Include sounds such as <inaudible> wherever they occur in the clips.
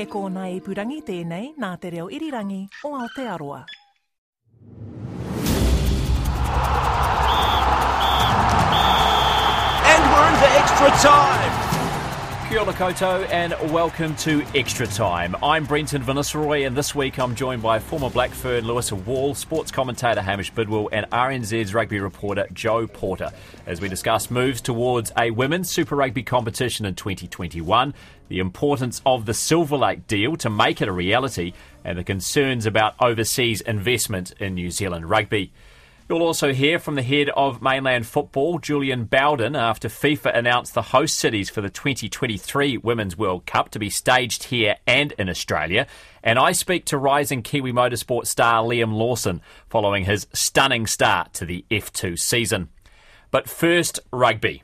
He kōna ipurangi tēnei nā te reo irirangi o Aotearoa. And we're into extra time. Kia ora koutou and welcome to Extra Time. I'm Brenton Vannisselroy and this week I'm joined by former Blackfern Louisa Wall, sports commentator Hamish Bidwell and RNZ's rugby reporter Joe Porter as we discuss moves towards a women's Super Rugby competition in 2021, the importance of the Silver Lake deal to make it a reality and the concerns about overseas investment in New Zealand rugby. You'll also hear from the head of mainland football, Julian Bowden, after FIFA announced the host cities for the 2023 Women's World Cup to be staged here and in Australia. And I speak to rising Kiwi motorsport star Liam Lawson following his stunning start to the F2 season. But first, rugby.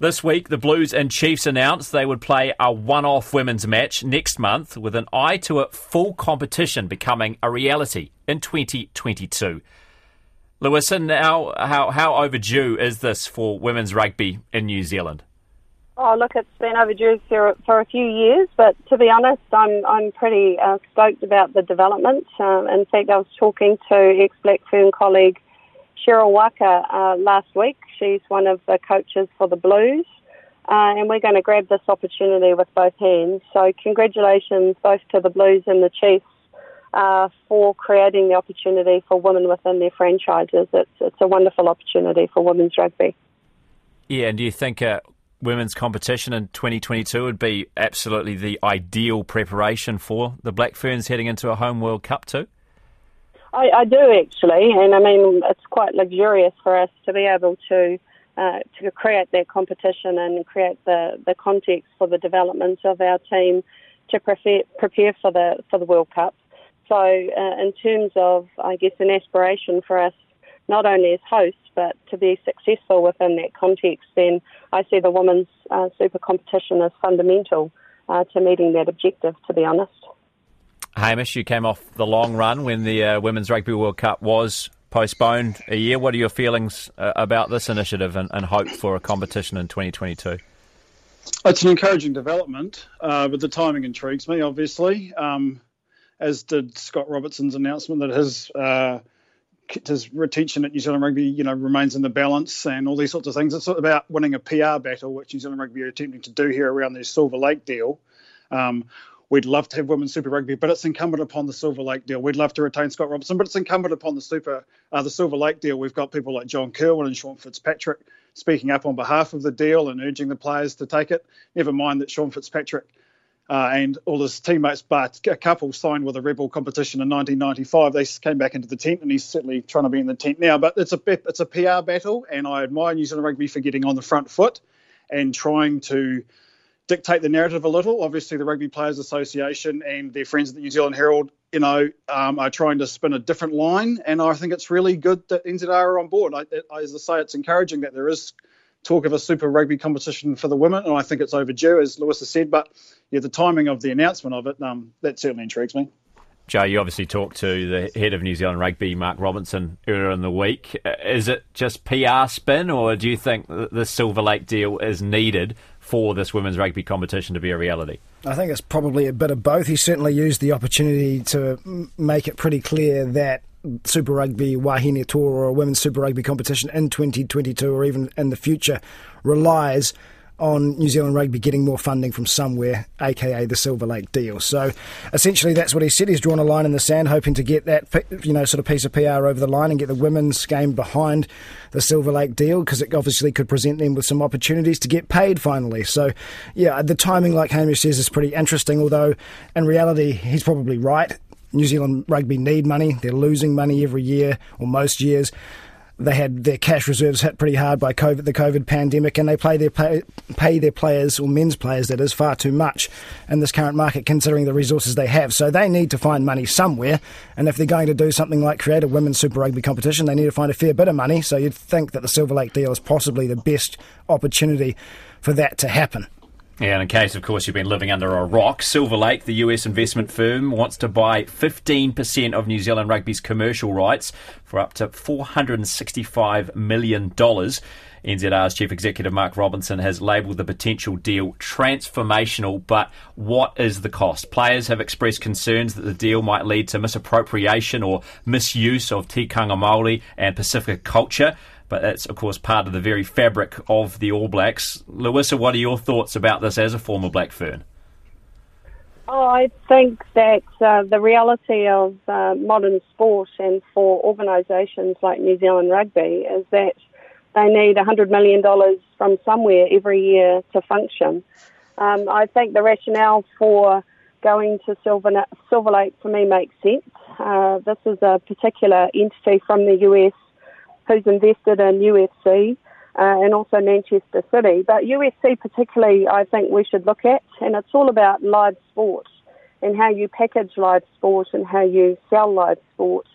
This week, the Blues and Chiefs announced they would play a one off women's match next month with an eye to a full competition becoming a reality in 2022. Louisa, now how how overdue is this for women's rugby in New Zealand? Oh, look, it's been overdue for, for a few years, but to be honest, I'm I'm pretty uh, stoked about the development. Um, in fact, I was talking to ex Blackfern colleague Cheryl Waaka uh, last week. She's one of the coaches for the Blues, uh, and we're going to grab this opportunity with both hands. So, congratulations both to the Blues and the Chiefs uh, for creating the opportunity for women within their franchises. It's, it's a wonderful opportunity for women's rugby. Yeah, and do you think a women's competition in 2022 would be absolutely the ideal preparation for the Black Ferns heading into a home World Cup too? I, I do actually, and I mean it's quite luxurious for us to be able to uh, to create that competition and create the, the context for the development of our team to prepare, prepare for the for the World Cup. So, uh, in terms of, I guess, an aspiration for us, not only as hosts, but to be successful within that context, then I see the women's uh, super competition as fundamental uh, to meeting that objective, to be honest. Hamish, you came off the long run when the uh, Women's Rugby World Cup was postponed a year. What are your feelings uh, about this initiative and, and, hope for a competition in 2022? It's an encouraging development, uh, but the timing intrigues me, obviously. Um, as did Scott Robertson's announcement that his uh, his retention at New Zealand Rugby, you know, remains in the balance and all these sorts of things. It's about winning a PR battle, which New Zealand Rugby are attempting to do here around the Silver Lake deal. Um, we'd love to have women's Super Rugby, but it's incumbent upon the Silver Lake deal. We'd love to retain Scott Robertson, but it's incumbent upon the Super uh, the Silver Lake deal. We've got people like John Kirwan and Sean Fitzpatrick speaking up on behalf of the deal and urging the players to take it. Never mind that Sean Fitzpatrick uh, and all his teammates, but a couple signed with a rebel competition in 1995. They came back into the tent, and he's certainly trying to be in the tent now. But it's a it's a PR battle, and I admire New Zealand Rugby for getting on the front foot and trying to dictate the narrative a little. Obviously, the Rugby Players Association and their friends at the New Zealand Herald, you know, um, are trying to spin a different line, and I think it's really good that NZR are on board. I, as I say, it's encouraging that there is talk of a Super Rugby competition for the women, and I think it's overdue, as Lewis has said. But yeah, the timing of the announcement of it, um, that certainly intrigues me. Joe, you obviously talked to the head of New Zealand Rugby, Mark Robinson, earlier in the week. Uh, is it just PR spin, or do you think the Silver Lake deal is needed for this women's rugby competition to be a reality? I think it's probably a bit of both. He certainly used the opportunity to make it pretty clear that Super Rugby Wahine Tour or a women's Super Rugby competition in 2022 or even in the future relies on New Zealand Rugby getting more funding from somewhere, aka the Silver Lake deal. So essentially, that's what he said. He's drawn a line in the sand, hoping to get that you know sort of piece of PR over the line and get the women's game behind the Silver Lake deal because it obviously could present them with some opportunities to get paid finally. So yeah, the timing, like Hamish says, is pretty interesting. Although in reality, he's probably right. New Zealand rugby need money. They're losing money every year or most years. They had their cash reserves hit pretty hard by COVID, the COVID pandemic, and they play their pay, pay their players or men's players that is far too much in this current market, considering the resources they have. So they need to find money somewhere, and if they're going to do something like create a women's Super Rugby competition, they need to find a fair bit of money. So you'd think that the Silver Lake deal is possibly the best opportunity for that to happen. Yeah, and in case, of course, you've been living under a rock, Silver Lake, the US investment firm, wants to buy 15% of New Zealand Rugby's commercial rights for up to $465 million. NZR's Chief Executive Mark Robinson has labelled the potential deal transformational, but what is the cost? Players have expressed concerns that the deal might lead to misappropriation or misuse of tikanga Māori and Pacifica culture but that's of course part of the very fabric of the All Blacks. Louisa, what are your thoughts about this as a former Black Fern? Oh, I think that uh, the reality of uh, modern sport and for organisations like New Zealand Rugby is that they need $100 million from somewhere every year to function. Um, I think the rationale for going to Silver, Silver Lake for me makes sense. Uh, this is a particular entity from the US who's invested in UFC uh, and also Manchester City. But UFC, particularly, I think we should look at, and it's all about live sport and how you package live sport and how you sell live sport.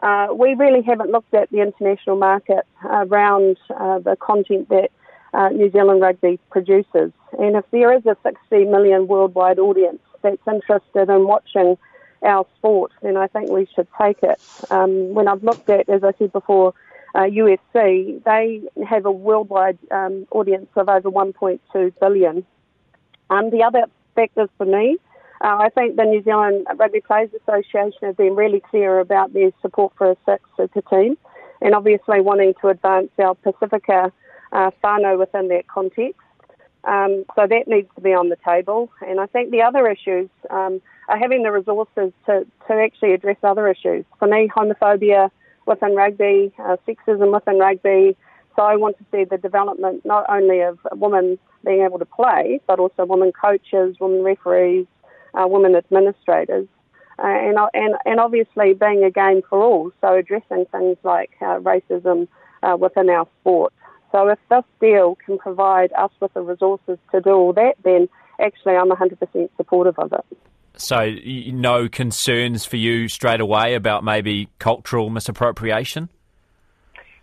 Uh, we really haven't looked at the international market around uh, the content that uh, New Zealand rugby produces. And if there is a 60 million worldwide audience that's interested in watching our sport, then I think we should take it. Um, when I've looked at, as I said before, uh, UFC, they have a worldwide um, audience of over 1.2 billion. Um, the other factors for me, uh, I think the New Zealand Rugby Players Association have been really clear about their support for a six super team and obviously wanting to advance our Pacifica uh, whānau within that context. Um, so that needs to be on the table. And I think the other issues um, are having the resources to, to actually address other issues. For me, homophobia, within rugby, uh, sexism within rugby. So I want to see the development not only of women being able to play, but also women coaches, women referees, uh, women administrators, uh, and, and and obviously being a game for all. So addressing things like uh, racism uh, within our sport. So if this deal can provide us with the resources to do all that, then actually I'm 100% supportive of it. So, no concerns for you straight away about maybe cultural misappropriation?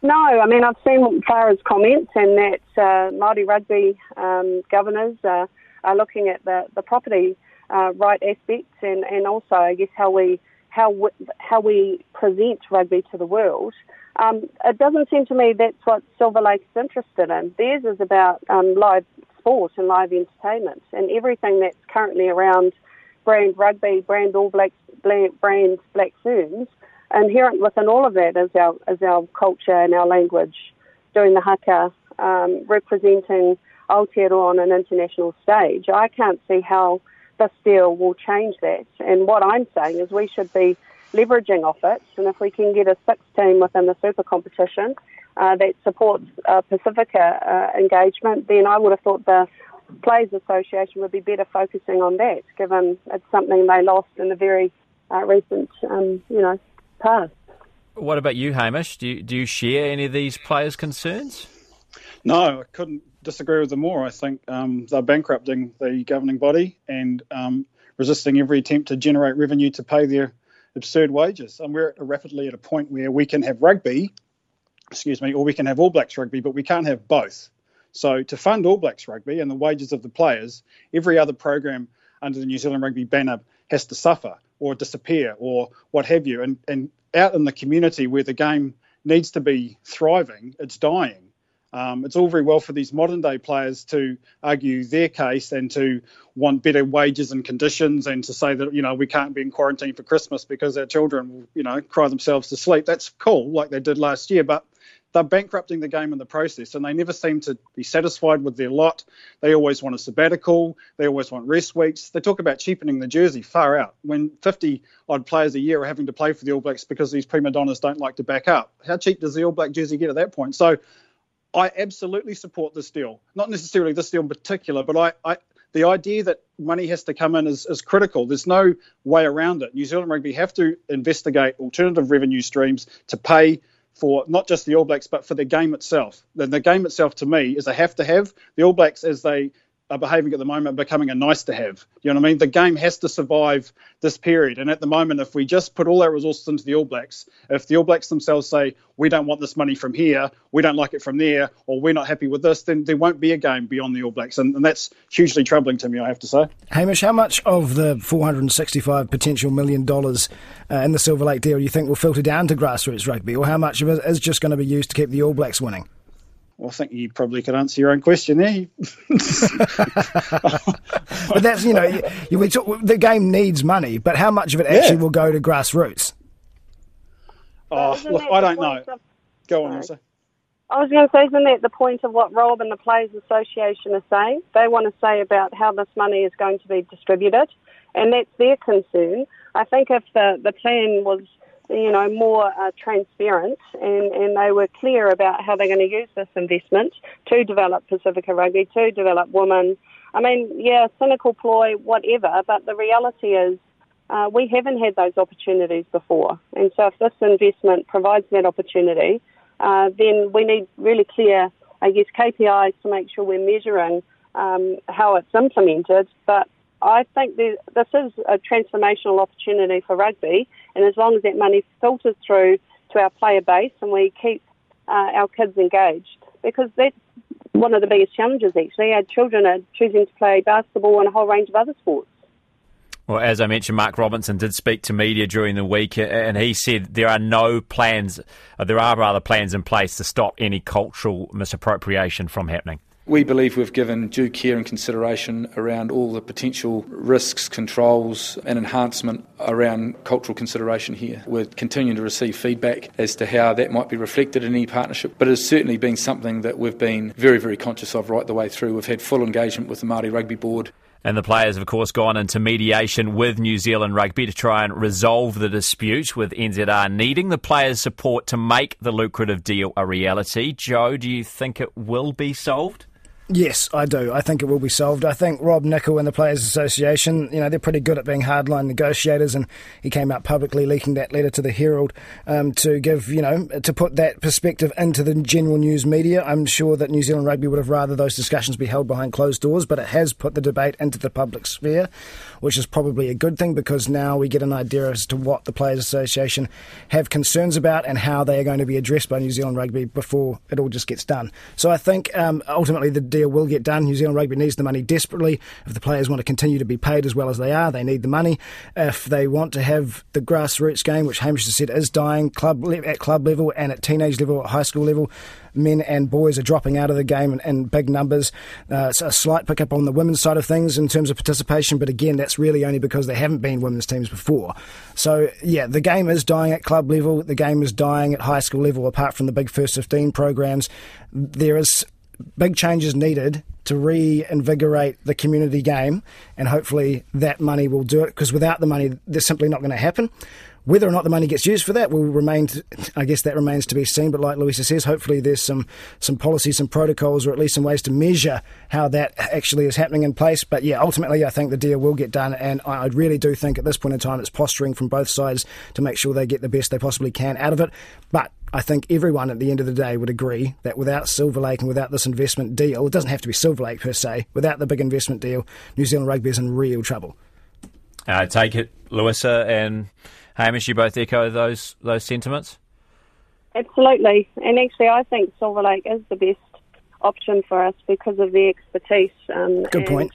No, I mean, I've seen Farah's comments and that uh, Māori rugby um, governors uh, are looking at the, the property uh, right aspects and, and also, I guess, how we, how, we, how we present rugby to the world. Um, it doesn't seem to me that's what Silver Lake's is interested in. Theirs is about um, live sport and live entertainment and everything that's currently around – brand rugby, brand All Blacks, brand Black Ferns, inherent within all of that is our is our culture and our language. Doing the haka, um, representing Aotearoa on an international stage. I can't see how this deal will change that. And what I'm saying is we should be leveraging off it. And if we can get a six team within the super competition uh, that supports uh, Pacifica uh, engagement, then I would have thought the Players Association would be better focusing on that, given it's something they lost in the very uh, recent, um, you know, past. What about you, Hamish? Do you, do you share any of these players' concerns? No, I couldn't disagree with them more. I think um, they're bankrupting the governing body and um, resisting every attempt to generate revenue to pay their absurd wages. And we're rapidly at a point where we can have rugby, excuse me, or we can have All Blacks rugby, but we can't have both. So to fund All Blacks rugby and the wages of the players, every other program under the New Zealand Rugby banner has to suffer or disappear or what have you. And and out in the community where the game needs to be thriving, it's dying. Um, it's all very well for these modern day players to argue their case and to want better wages and conditions and to say that you know we can't be in quarantine for Christmas because our children will you know cry themselves to sleep. That's cool, like they did last year, but they're bankrupting the game in the process, and they never seem to be satisfied with their lot. They always want a sabbatical. They always want rest weeks. They talk about cheapening the jersey far out. When 50 odd players a year are having to play for the All Blacks because these prima donnas don't like to back up, how cheap does the All Black jersey get at that point? So, I absolutely support this deal. Not necessarily this deal in particular, but I, I the idea that money has to come in is, is critical. There's no way around it. New Zealand Rugby have to investigate alternative revenue streams to pay for not just the All Blacks, but for the game itself. The, the game itself, to me, is a have to have. The All Blacks, as they are behaving at the moment becoming a nice to have. You know what I mean? The game has to survive this period. And at the moment, if we just put all our resources into the All Blacks, if the All Blacks themselves say, we don't want this money from here, we don't like it from there, or we're not happy with this, then there won't be a game beyond the All Blacks. And, and that's hugely troubling to me, I have to say. Hamish, how much of the 465 potential million dollars uh, in the Silver Lake deal do you think will filter down to grassroots rugby, or how much of it is just going to be used to keep the All Blacks winning? Well, I think you probably could answer your own question there. <laughs> but that's you know, you, we talk, the game needs money, but how much of it actually yeah. will go to grassroots? Oh, look, I don't know. Of, go on, Lisa. I was going to say, isn't that the point of what Rob and the Players Association are saying? They want to say about how this money is going to be distributed, and that's their concern. I think if the, the plan was you know, more uh, transparent and, and they were clear about how they're going to use this investment to develop Pacifica Rugby, to develop women. I mean, yeah, cynical ploy, whatever, but the reality is uh, we haven't had those opportunities before. And so if this investment provides that opportunity, uh, then we need really clear, I guess, KPIs to make sure we're measuring um, how it's implemented, but I think this is a transformational opportunity for rugby, and as long as that money filters through to our player base and we keep uh, our kids engaged, because that's one of the biggest challenges actually. Our children are choosing to play basketball and a whole range of other sports. Well, as I mentioned, Mark Robinson did speak to media during the week, and he said there are no plans, uh, there are rather plans in place to stop any cultural misappropriation from happening. We believe we've given due care and consideration around all the potential risks, controls, and enhancement around cultural consideration here. We're continuing to receive feedback as to how that might be reflected in any partnership, but it's certainly been something that we've been very, very conscious of right the way through. We've had full engagement with the Māori Rugby Board. And the players have, of course, gone into mediation with New Zealand Rugby to try and resolve the dispute, with NZR needing the players' support to make the lucrative deal a reality. Joe, do you think it will be solved? Yes, I do. I think it will be solved. I think Rob Nichol and the Players Association, you know, they're pretty good at being hardline negotiators, and he came out publicly leaking that letter to the Herald um, to give, you know, to put that perspective into the general news media. I'm sure that New Zealand Rugby would have rather those discussions be held behind closed doors, but it has put the debate into the public sphere, which is probably a good thing because now we get an idea as to what the Players Association have concerns about and how they are going to be addressed by New Zealand Rugby before it all just gets done. So I think um, ultimately the deal will get done. New Zealand Rugby needs the money desperately. If the players want to continue to be paid as well as they are, they need the money. If they want to have the grassroots game, which Hamish has said is dying club at club level and at teenage level, at high school level, men and boys are dropping out of the game in, in big numbers. Uh, a slight pickup on the women's side of things in terms of participation, but again, that's really only because there haven't been women's teams before. So, yeah, the game is dying at club level. The game is dying at high school level, apart from the big first 15 programs. There is big changes needed to reinvigorate the community game, and hopefully that money will do it. Because without the money, there's simply not going to happen. Whether or not the money gets used for that will remain. I guess that remains to be seen. But like Louisa says, hopefully there's some some policies, some protocols, or at least some ways to measure how that actually is happening in place. But yeah, ultimately, I think the deal will get done, and I really do think at this point in time it's posturing from both sides to make sure they get the best they possibly can out of it. But I think everyone at the end of the day would agree that without Silver Lake and without this investment deal, it doesn't have to be Silver Lake per se. Without the big investment deal, New Zealand rugby is in real trouble. I uh, take it, Louisa and Hamish, you both echo those those sentiments. Absolutely, and actually, I think Silver Lake is the best option for us because of the expertise. Um, Good and, point.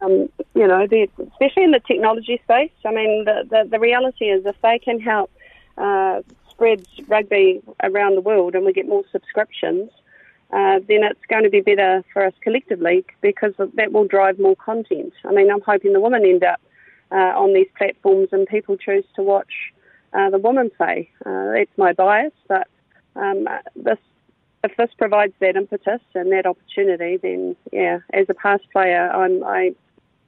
Um, you know, especially in the technology space. I mean, the, the, the reality is if they can help uh, spread rugby around the world and we get more subscriptions, uh, then it's going to be better for us collectively because that will drive more content. I mean, I'm hoping the women end up uh, on these platforms and people choose to watch uh, the woman play. Uh, that's my bias, but um, this, if this provides that impetus and that opportunity, then yeah, as a past player, I'm, I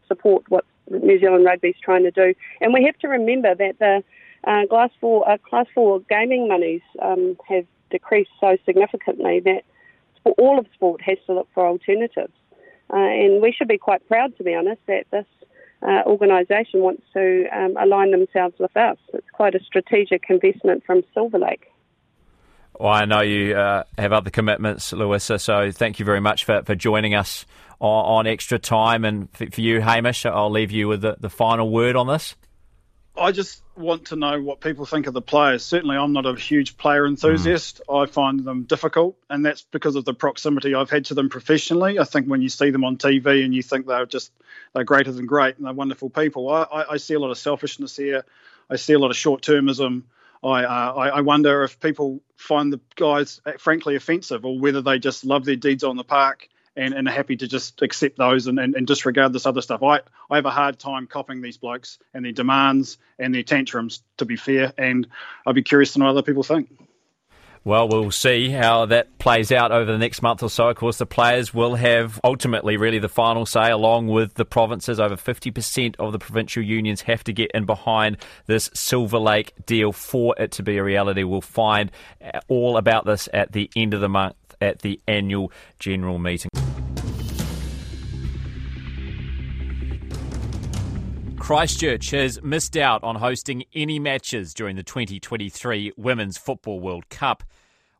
support what New Zealand Rugby is trying to do. And we have to remember that the uh, class four, uh, class four gaming monies um, have decreased so significantly that all of sport has to look for alternatives. Uh, and we should be quite proud, to be honest, that this uh, organisation wants to um, align themselves with us. It's quite a strategic investment from Silver Lake. Well, I know you uh, have other commitments, Louisa, so thank you very much for, for joining us on, on extra time. And for, for, you, Hamish, I'll leave you with the, the final word on this. I just want to know what people think of the players. Certainly, I'm not a huge player enthusiast. Mm. I find them difficult, and that's because of the proximity I've had to them professionally. I think when you see them on TV and you think they're just they're greater than great and they're wonderful people, I, I, I see a lot of selfishness here. I see a lot of short termism. I, uh, I, I wonder if people find the guys frankly offensive, or whether they just love their deeds on the park and, and are happy to just accept those and, and, and, disregard this other stuff. I, I have a hard time copying these blokes and their demands and their tantrums, to be fair, and I'd be curious to know what other people think. Well, we'll see how that plays out over the next month or so. Of course, the players will have ultimately really the final say, along with the provinces. Over 50% of the provincial unions have to get in behind this Silver Lake deal for it to be a reality. We'll find uh, all about this at the end of the month at the annual general meeting. Christchurch has missed out on hosting any matches during the 2023 Women's Football World Cup.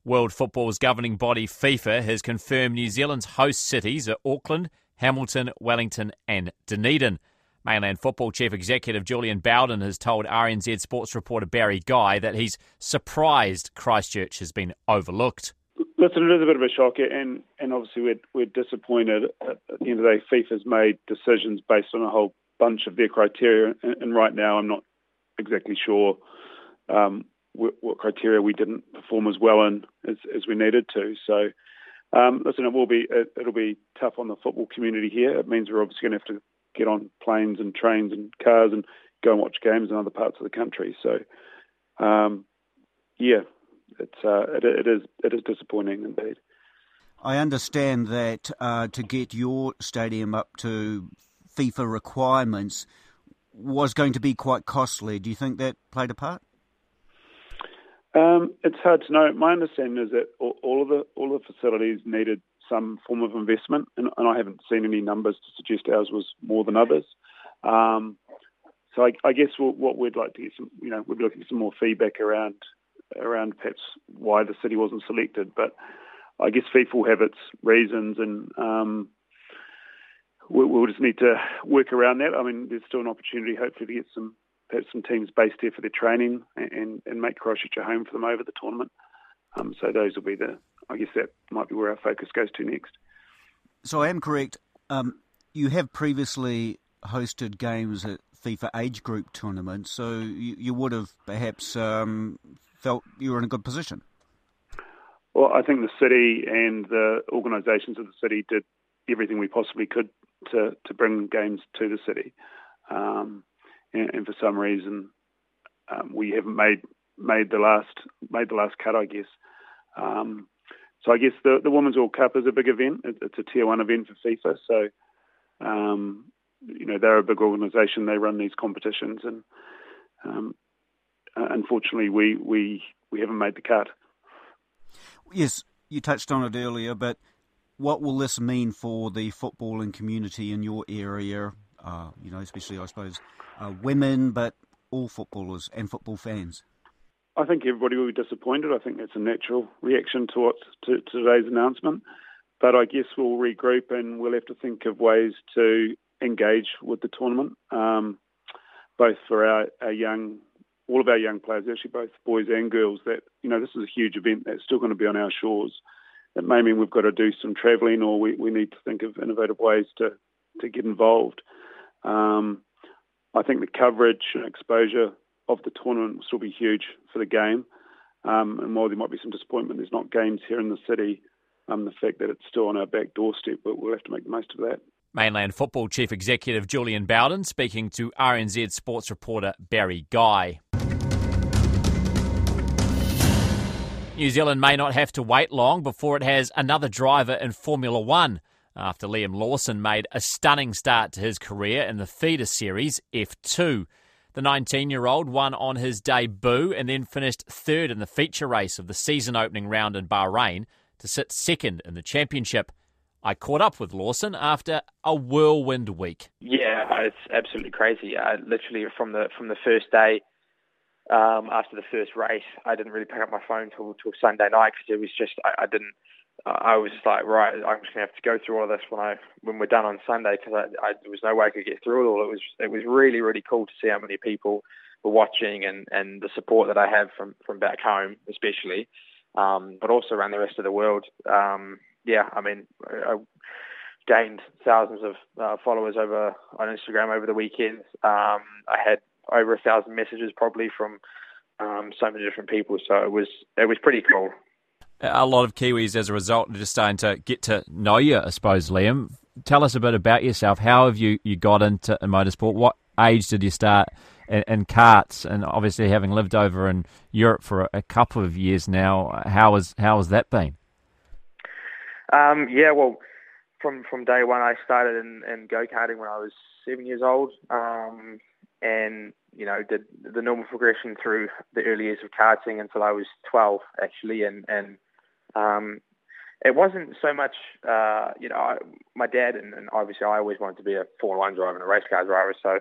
World Football's governing body FIFA has confirmed New Zealand's host cities are Auckland, Hamilton, Wellington, and Dunedin. Mainland Football Chief Executive Julian Bowden has told RNZ Sports reporter Barry Guy that he's surprised Christchurch has been overlooked. Listen, it is a bit of a shock, and, and obviously we're, we're disappointed. Uh, at the end of the day, FIFA's made decisions based on a whole bunch of their criteria, and, and right now I'm not exactly sure um, what, what, criteria we didn't perform as well in as, as we needed to. So, um, listen, it will be it, will be tough on the football community here. It means we're obviously going to have to get on planes and trains and cars and go and watch games in other parts of the country. So, um, yeah, it's uh, it, it is it is disappointing indeed. I understand that uh, to get your stadium up to FIFA requirements was going to be quite costly. Do you think that played a part? Um, it's hard to know. My understanding is that all, of the all the facilities needed some form of investment, and, and I haven't seen any numbers to suggest ours was more than others. Um, so I, I guess what, what, we'd like to get some, you know, we'd be looking for some more feedback around around perhaps why the city wasn't selected. But I guess FIFA will have its reasons, and um, we'll just need to work around that. I mean, there's still an opportunity, hopefully, to get some perhaps some teams based here for their training and, and make Christchurch a home for them over the tournament. Um, so those will be the, I guess that might be where our focus goes to next. So I am correct. Um, you have previously hosted games at FIFA age group tournaments, so you, you would have perhaps um, felt you were in a good position. Well, I think the city and the organisations of the city did everything we possibly could to, to bring games to the city. Um, and, and, for some reason, um, we haven't made made the last made the last cut, I guess. Um, so I guess the the Women's World Cup is a big event. it's a tier one event for FIFA. So um, you know they're a big organisation. They run these competitions, and um, unfortunately, we we we haven't made the cut. Yes, you touched on it earlier, but what will this mean for the footballing community in your area? Uh, you know, especially I suppose uh, women, but all footballers and football fans. I think everybody will be disappointed. I think that's a natural reaction to what to, to today's announcement. But I guess we'll regroup and we'll have to think of ways to engage with the tournament, um, both for our, our young, all of our young players, actually both boys and girls. That you know, this is a huge event that's still going to be on our shores it may mean we've got to do some travelling or we, we need to think of innovative ways to, to get involved. Um, I think the coverage and exposure of the tournament will still be huge for the game. Um, and while there might be some disappointment, there's not games here in the city. Um, the fact that it's still on our back doorstep, but we'll have to make the most of that. Mainland Football Chief Executive Julian Bowden speaking to RNZ sports reporter Barry Guy. New Zealand may not have to wait long before it has another driver in Formula One after Liam Lawson made a stunning start to his career in the feeder series F2. The 19 year old won on his debut and then finished third in the feature race of the season opening round in Bahrain to sit second in the championship. I caught up with Lawson after a whirlwind week. Yeah, it's absolutely crazy. Uh, literally from the from the first day, um, after the first race, I didn't really pick up my phone till till Sunday night because it was just I, I didn't. I was just like, right, I'm just gonna have to go through all of this when I when we're done on Sunday because I, I, there was no way I could get through it all. It was it was really really cool to see how many people were watching and and the support that I have from from back home, especially, um, but also around the rest of the world. Um, yeah, I mean, I gained thousands of uh, followers over on Instagram over the weekend. Um, I had over a thousand messages probably from um, so many different people, so it was it was pretty cool. A lot of Kiwis, as a result, are just starting to get to know you, I suppose, Liam. Tell us a bit about yourself. How have you, you got into motorsport? What age did you start in, in karts? And obviously, having lived over in Europe for a, a couple of years now, how has how has that been? Um, yeah, well, from from day one, I started in, in go karting when I was seven years old, um, and you know did the normal progression through the early years of karting until I was twelve, actually, and and um, it wasn't so much, uh, you know, I, my dad and, and obviously I always wanted to be a Formula One driver and a race car driver. So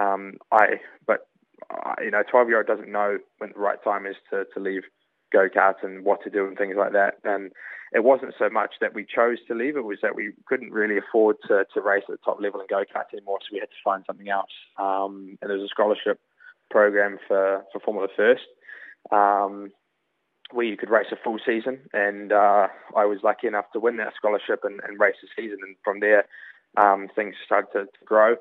um, I, but uh, you know, twelve year old doesn't know when the right time is to to leave go karts and what to do and things like that. And it wasn't so much that we chose to leave; it was that we couldn't really afford to to race at the top level and go karts anymore, so we had to find something else. Um, and there was a scholarship program for for Formula First. Um, where you could race a full season, and uh, I was lucky enough to win that scholarship and, and race a season. And from there, um, things started to, to grow.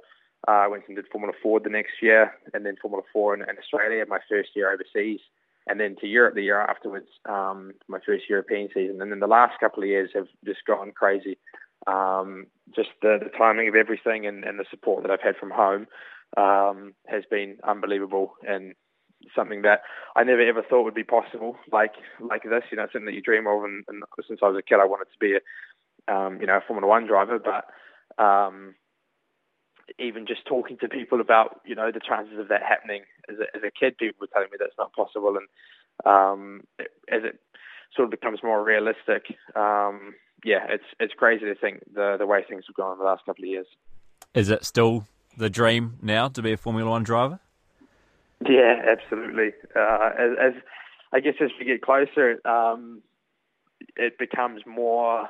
Uh, I went and did Formula Ford the next year, and then Formula Four in, in Australia, my first year overseas, and then to Europe the year afterwards, um, my first European season. And then the last couple of years have just gone crazy. Um, just the, the timing of everything and, and the support that I've had from home um, has been unbelievable. And something that I never ever thought would be possible, like like this. You know, something that you dream of. And, and since I was a kid, I wanted to be a um, you know a Formula One driver. But um, even just talking to people about you know the chances of that happening as a, as a kid, people were telling me that's not possible. And um, as it sort of becomes more realistic, um, yeah, it's it's crazy to think the the way things have gone in the last couple of years. Is it still the dream now to be a Formula One driver? Yeah, absolutely. Uh, as, as, I guess as we get closer, um, it becomes more.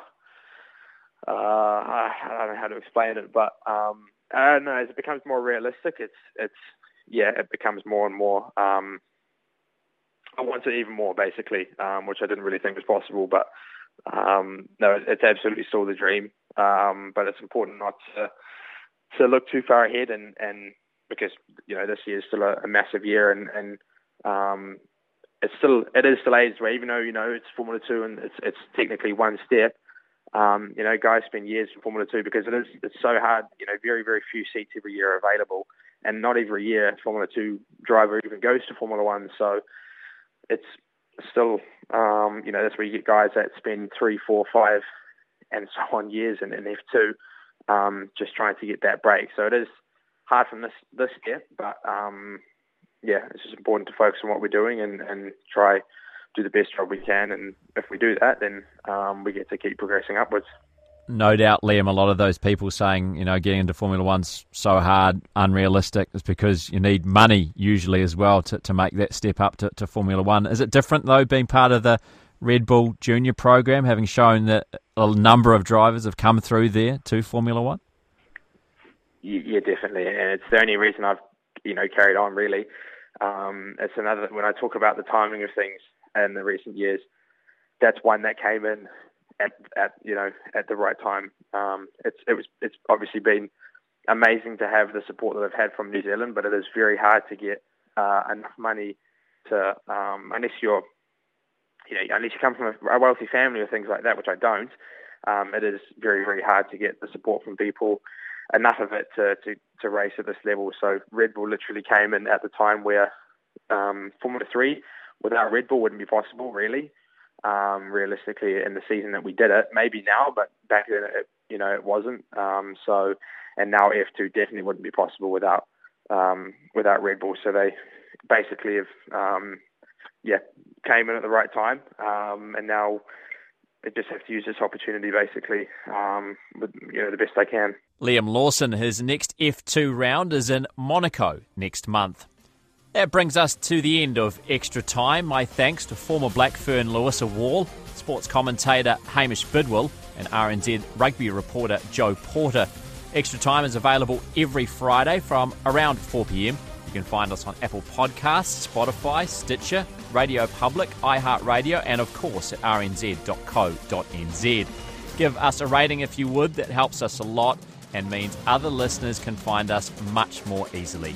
Uh, I don't know how to explain it, but um, I don't. As it becomes more realistic, it's it's yeah, it becomes more and more. Um, I want it even more, basically, um, which I didn't really think was possible. But um, no, it's absolutely still the dream. Um, but it's important not to to look too far ahead and and because you know this year is still a, a massive year and and um, it's still it is still age way even though you know it's Formula Two and it's it's technically one step. Um, you know, guys spend years in Formula Two because it is it's so hard. You know, very very few seats every year are available, and not every year Formula Two driver even goes to Formula One. So it's still um, you know that's where you get guys that spend three, four, five, and so on years in, in F2 um, just trying to get that break. So it is hard from this this step, but um, yeah, it's just important to focus on what we're doing and, and try do the best job we can. And if we do that, then um, we get to keep progressing upwards. No doubt, Liam. A lot of those people saying, you know, getting into Formula One's so hard, unrealistic, is because you need money usually as well to, to make that step up to, to Formula One. Is it different though, being part of the Red Bull Junior program, having shown that a number of drivers have come through there to Formula One? Yeah, definitely, and it's the only reason I've you know carried on really. Um, it's another when I talk about the timing of things in the recent years. That's one that came in at, at you know at the right time. Um, it's it was it's obviously been amazing to have the support that I've had from New Zealand, but it is very hard to get uh, enough money to um, unless you're you know unless you come from a, wealthy family or things like that, which I don't. Um, it is very very hard to get the support from people enough of it to, to, to race at this level. So Red Bull literally came in at the time where um, Formula 3 without Red Bull wouldn't be possible, really. Um, realistically, in the season that we did it, maybe now, but back then, it, you know, it wasn't. Um, so, and now F2 definitely wouldn't be possible without um, without Red Bull. So they basically have, um, yeah, came in at the right time, um, and now they just have to use this opportunity basically, um, with, you know, the best they can. Liam Lawson, his next F2 round is in Monaco next month. That brings us to the end of Extra Time. My thanks to former Blackfern Louisa Wall, sports commentator Hamish Bidwell, and RNZ rugby reporter Joe Porter. Extra Time is available every Friday from around 4 pm. You can find us on Apple Podcasts, Spotify, Stitcher, Radio Public, iHeartRadio, and of course at rnz.co.nz. Give us a rating if you would, that helps us a lot and means other listeners can find us much more easily.